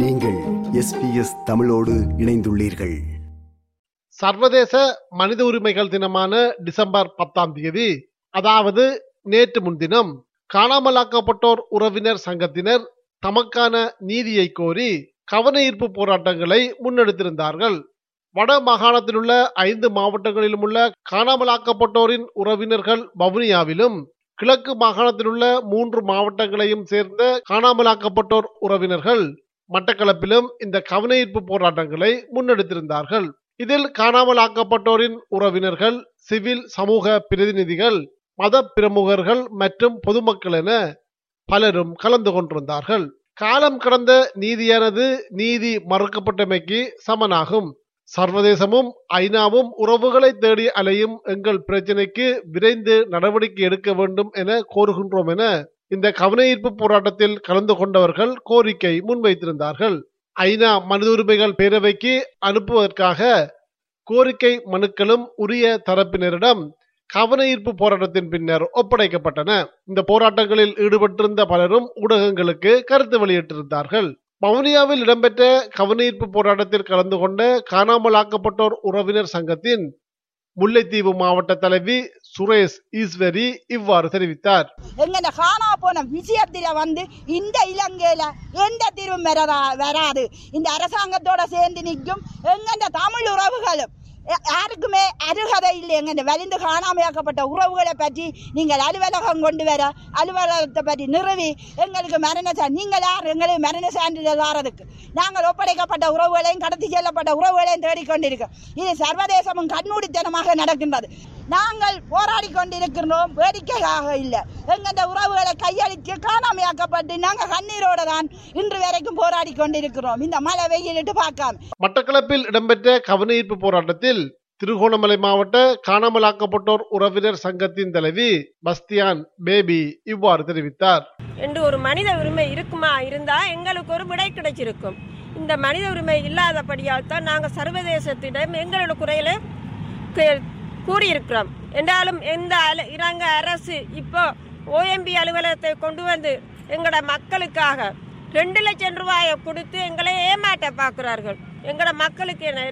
நீங்கள் எஸ்பிஎஸ் தமிழோடு இணைந்துள்ளீர்கள். சர்வதேச மனித உரிமைகள் தினமான டிசம்பர் பத்தாம் தேதி அதாவது நேற்று முன்தினம் காணாமலாக்கப்பட்டோர் உறவினர் சங்கத்தினர் தமக்கான நீதியை கோரி கவன ஈர்ப்பு போராட்டங்களை முன்னெடுத்திருந்தார்கள். வட மாகாணத்தில் உள்ள ஐந்து மாவட்டங்களிலும் உள்ள காணாமலாக்கப்பட்டோரின் உறவினர்கள் வவுனியாவிலும் கிழக்கு மாகாணத்தில் உள்ள மூன்று மாவட்டங்களையும் சேர்ந்த காணாமலாக்கப்பட்டோர் உறவினர்கள் மட்டக்களப்பிலும் இந்த கவன ஈர்ப்பு போராட்டங்களை முன்னெடுத்திருந்தார்கள். இதில் காணாமல் ஆக்கப்பட்டோரின் உறவினர்கள் சிவில் சமூக பிரதிநிதிகள் மத பிரமுகர்கள் மற்றும் பொதுமக்கள் என பலரும் கலந்து கொண்டிருந்தார்கள். காலம் கடந்த நீதியானது நீதி மறுக்கப்பட்டமைக்கு சமனாகும். சர்வதேசமும் ஐநாவும் உறவுகளை தேடி அலையும் எங்கள் பிரச்சினைக்கு விரைந்து நடவடிக்கை எடுக்க வேண்டும் என கோருகின்றோம் என இந்த கவனஈர்ப்பு போராட்டத்தில் கலந்து கொண்டவர்கள் கோரிக்கை முன்வைத்திருந்தார்கள். ஐநா மனித உரிமைகள் பேரவைக்கு அனுப்புவதற்காக கோரிக்கை மனுக்களும் உரிய தரப்பினரிடம் கவனஈர்ப்பு போராட்டத்தின் பின்னர் ஒப்படைக்கப்பட்டன. இந்த போராட்டங்களில் ஈடுபட்டிருந்த பலரும் ஊடகங்களுக்கு கருத்து வெளியிட்டிருந்தார்கள். வவுனியாவில் இடம்பெற்ற கவனஈர்ப்பு போராட்டத்தில் கலந்து கொண்ட காணாமலாக்கப்பட்டோர் உறவினர் சங்கத்தின் முல்லைத்தீவு மாவட்ட தலைவி சுரேஷ் ஈஸ்வரி இவ்வாறு தெரிவித்தார். எங்கட காணா போன விஷயத்தில வந்து இந்த இலங்கையில எந்த தீர்வும் வராது. இந்த அரசாங்கத்தோட சேர்ந்து நிற்கும் எங்கெந்த தமிழ் உறவுகளும் யாருக்குமே அருகதை இல்லை. எங்க வலிந்து காணாமையாக்கப்பட்ட உறவுகளை பற்றி நீங்கள் அலுவலகம் கொண்டு வர அலுவலகத்தை பற்றி நிறுவி எங்களுக்கு மரண சா நீங்கள் யார்? எங்களுக்கு மரண சான்றிதழ் வாரதுக்கு நாங்கள் ஒப்படைக்கப்பட்ட உறவுகளையும் கடத்தி செல்லப்பட்ட உறவுகளையும் தேடிக்கொண்டிருக்கோம் இது சர்வதேசமும் கண்மூடித்தனமாக நடக்கின்றது. நாங்கள் போராடி கொண்டிருக்கிறோம் வேடிக்கையாக இல்லை. எங்கந்த உறவுகளை கையளித்து காணாமையாக்கப்பட்டு நாங்கள் கண்ணீரோட தான் இன்று வரைக்கும் போராடி கொண்டிருக்கிறோம் இந்த மழை வெயிலிட்டு பார்க்காம. மட்டக்களப்பில் இடம்பெற்ற கவன ஈர்ப்பு போராட்டத்தில் திருகோணமலை மாவட்ட காணாமலாக்கப்பட்டோர் உறவினர் சங்கத்தின் தலைவி பஸ்தியான் பேபி இவ்வாறு தெரிவித்தார். என்று ஒரு மனித உரிமை இருக்குமா? இருந்தா எங்களுக்கு ஒரு விடை கிடைச்சிருக்கும். இந்த மனித உரிமை இல்லாதபடியால் தான் நாங்கள் சர்வதேசத்திடம் எங்களோட குறையில கூறியிருக்கிறோம். என்றாலும் எந்த அல- இலங்கை அரசு இப்போ ஓஎம்பி அலுவலகத்தை கொண்டு வந்து எங்களோட மக்களுக்காக ரெண்டு லட்சம் ரூபாயை கொடுத்து எங்களை ஏமாற்ற பார்க்கிறார்கள். எங்களோட மக்களுக்கு என்ன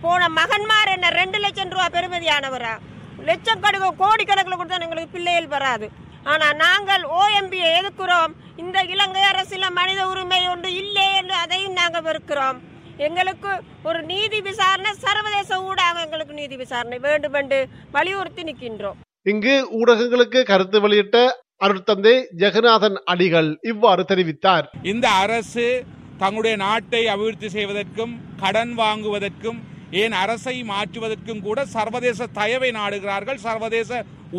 போன மகன்மார் என்ன ரெண்டு லட்சம் ரூபாய் பெருமதியானவரா லட்சக்கணக்கு கோடிக்கணக்கில் கொடுத்தா எங்களுக்கு பிள்ளைகள் வராது. ஆனால் நாங்கள் ஓஎம்பியை எதிர்க்கிறோம். இந்த இலங்கை அரசில் மனித உரிமை ஒன்று இல்லை என்று அதையும் நாங்கள் வெறுக்கிறோம். எங்களுக்கு ஒரு நீதி விசாரணை சர்வதேச ஊடாக எங்களுக்கு நீதி விசாரணை வேண்டும் என்று வலியுறுத்தி நிற்கின்றோம். இங்கு ஊடகங்களுக்கு கருத்து வெளியிட்ட அருட்தந்தை ஜெகநாதன் அடிகள் இவ்வாறு தெரிவித்தார். இந்த அரசு தங்களுடைய நாட்டை அபிவிருத்தி செய்வதற்கும் கடன் வாங்குவதற்கும் ஏன் அரசை மாற்றுவதற்கும் கூட சர்வதேச தயவை நாடுகிறார்கள் சர்வதேச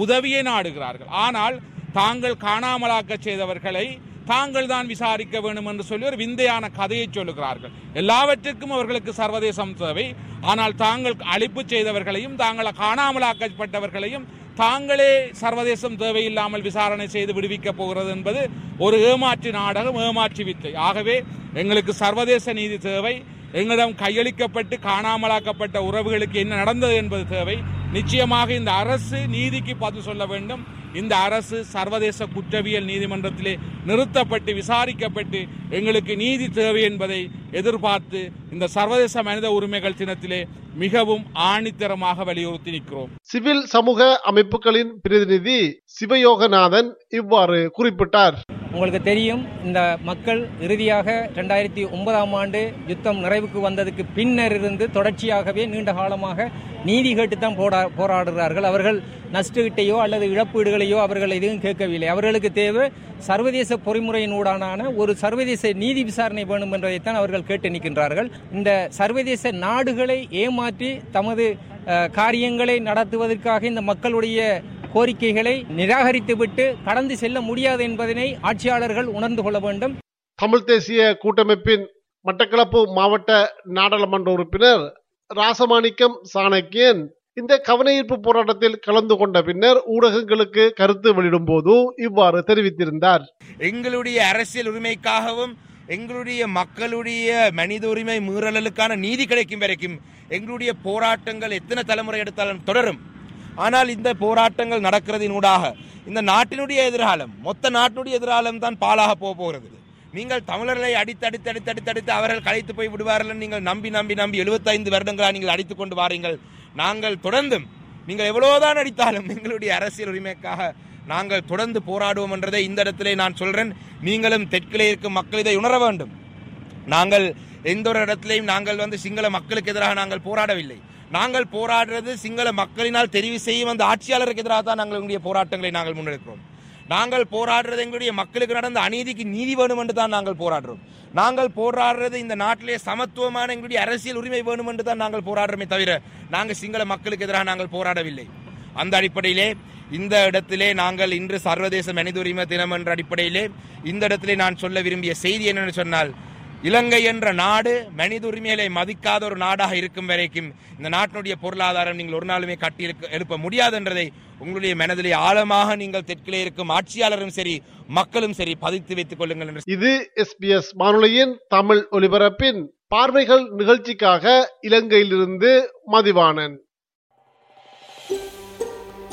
உதவியை நாடுகிறார்கள். ஆனால் தாங்கள் காணாமலாக்க செய்தவர்களை தாங்கள் தான் விசாரிக்க வேண்டும் என்று சொல்லி ஒரு விந்தையான கதையை சொல்லுகிறார்கள். எல்லாவற்றிற்கும் அவர்களுக்கு சர்வதேசம் தேவை. ஆனால் தாங்கள் அழிப்பு செய்தவர்களையும் தாங்கள் காணாமலாக்கப்பட்டவர்களையும் தாங்களே சர்வதேசம் தேவையில்லாமல் விசாரணை செய்து விடுவிக்கப் போகிறது என்பது ஒரு ஏமாற்று நாடகம் ஏமாற்று வித்தை. ஆகவே எங்களுக்கு சர்வதேச நீதி தேவை. எங்களிடம் கையளிக்கப்பட்டு காணாமலாக்கப்பட்ட உறவுகளுக்கு என்ன நடந்தது என்பது தேவை. நிச்சயமாக இந்த அரசு நீதிக்கு பதில் சொல்ல வேண்டும். இந்த அரசு சர்வதேச குற்றவியல் நீதிமன்றத்திலே நிறுத்தப்பட்டு விசாரிக்கப்பட்டு எங்களுக்கு நீதி தேவை என்பதை எதிர்பார்த்து இந்த சர்வதேச மனித உரிமைகள் தினத்திலே மிகவும் ஆணித்தரமாக வலியுறுத்தி நிற்கிறோம். சிவில் சமூக அமைப்புகளின் பிரதிநிதி சிவயோகநாதன் இவ்வாறு குறிப்பிட்டார். உங்களுக்கு தெரியும் இந்த மக்கள் இறுதியாக ரெண்டாயிரத்தி ஒன்பதாம் ஆண்டு யுத்தம் நிறைவுக்கு வந்ததுக்கு பின்னர் இருந்து தொடர்ச்சியாகவே நீண்ட காலமாக நீதி கேட்டுத்தான் போடா போராடுகிறார்கள். அவர்கள் நஷ்டஈட்டையோ அல்லது இழப்பீடுகளையோ அவர்கள் எதுவும் கேட்கவில்லை. அவர்களுக்கு தேவை சர்வதேச பொறிமுறையினூடான ஒரு சர்வதேச நீதி விசாரணை வேணும் என்பதைத்தான் அவர்கள் கேட்டு நிற்கின்றார்கள். இந்த சர்வதேச நாடுகளை ஏமாற்றி தமது காரியங்களை நடத்துவதற்காக இந்த மக்களுடைய கோரிக்கைகளை நிராகரித்துவிட்டு கடந்து செல்ல முடியாது என்பதனை ஆட்சியாளர்கள் உணர்ந்து கொள்ள வேண்டும். தமிழ் தேசிய கூட்டமைப்பின் மட்டக்களப்பு மாவட்ட நாடாளுமன்ற உறுப்பினர் ராசமாணிக்கம் சாணக்கியன் இந்த கவனஈர்ப்பு போராட்டத்தில் கலந்து கொண்ட பின்னர் ஊடகங்களுக்கு கருத்து வெளியிடும் போது இவ்வாறு தெரிவித்திருந்தார். எங்களுடைய அரசியல் உரிமைக்காகவும் எங்களுடைய மக்களுடைய மனித உரிமை மீறலுக்கான நீதி கிடைக்கும் வரைக்கும் எங்களுடைய போராட்டங்கள் எத்தனை தலைமுறை எடுத்தாலும் தொடரும். ஆனால் இந்த போராட்டங்கள் நடக்கிறதினூடாக இந்த நாட்டினுடைய எதிர்காலம் மொத்த நாட்டினுடைய எதிர்காலம் தான் பாலாக போக போகிறது. நீங்கள் தமிழர்களை அடித்து அடித்து அடித்து அடித்து அடித்து அவர்கள் கலைத்து போய் விடுவார்கள் நீங்கள் நம்பி நம்பி நம்பி எழுபத்தைந்து வருடங்களா நீங்கள் அடித்துக் கொண்டு வாரீங்கள். நாங்கள் தொடர்ந்தும் நீங்கள் எவ்வளவுதான் அடித்தாலும் எங்களுடைய அரசியல் உரிமைக்காக நாங்கள் தொடர்ந்து போராடுவோம் என்றதை இந்த இடத்திலே நான் சொல்றேன். நீங்களும் தெற்கிலே இருக்கும் மக்கள் இதை உணர வேண்டும். நாங்கள் எந்த ஒரு இடத்திலையும் நாங்கள் வந்து சிங்கள மக்களுக்கு எதிராக நாங்கள் போராடவில்லை. நாங்கள் போராடுறது சிங்கள மக்களினால் தெரிவு செய்யும் அந்த ஆட்சியாளருக்கு எதிராக தான் நாங்கள் எங்களுடைய போராட்டங்களை நாங்கள் முன்னெடுக்கிறோம். நாங்கள் போராடுறது எங்களுடைய மக்களுக்கு நடந்த அநீதிக்கு நீதி வேணும் என்று தான் நாங்கள் போராடுறோம். நாங்கள் போராடுறது இந்த நாட்டிலே சமத்துவமான எங்களுடைய அரசியல் உரிமை வேணும் என்று தான் நாங்கள் போராடுறோமே தவிர நாங்கள் சிங்கள மக்களுக்கு எதிராக நாங்கள் போராடவில்லை. அந்த அடிப்படையிலே இந்த இடத்திலே நாங்கள் இன்று சர்வதேச மனித உரிமை தினம் என்ற அடிப்படையிலே இந்த இடத்திலே நான் சொல்ல விரும்பிய செய்தி என்னென்னு சொன்னால் இலங்கை என்ற நாடு மனித உரிமைகளை மதிக்காத ஒரு நாடாக இருக்கும் வரைக்கும் இந்த நாட்டினுடைய பொருளாதாரம் நீங்கள் ஒரு நாளுமே கட்டி எழுப்ப முடியாது என்றதை உங்களுடைய மனதிலே ஆழமாக நீங்கள் தெற்கிலே இருக்கும் ஆட்சியாளரும் சரி மக்களும் சரி பதித்து வைத்துக் கொள்ளுங்கள் என்று இது எஸ்பிஎஸ் வானொலியின் தமிழ் ஒலிபரப்பின் பார்வைகள் நிகழ்ச்சிக்காக இலங்கையிலிருந்து மதிவாணன்.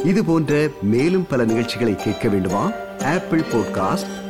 இது போன்ற மேலும் பல நிகழ்ச்சிகளை கேட்க வேண்டுமா? Apple podcast